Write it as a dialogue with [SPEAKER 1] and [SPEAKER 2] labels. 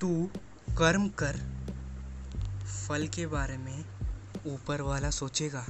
[SPEAKER 1] तू कर्म कर फल के बारे में ऊपर वाला सोचेगा।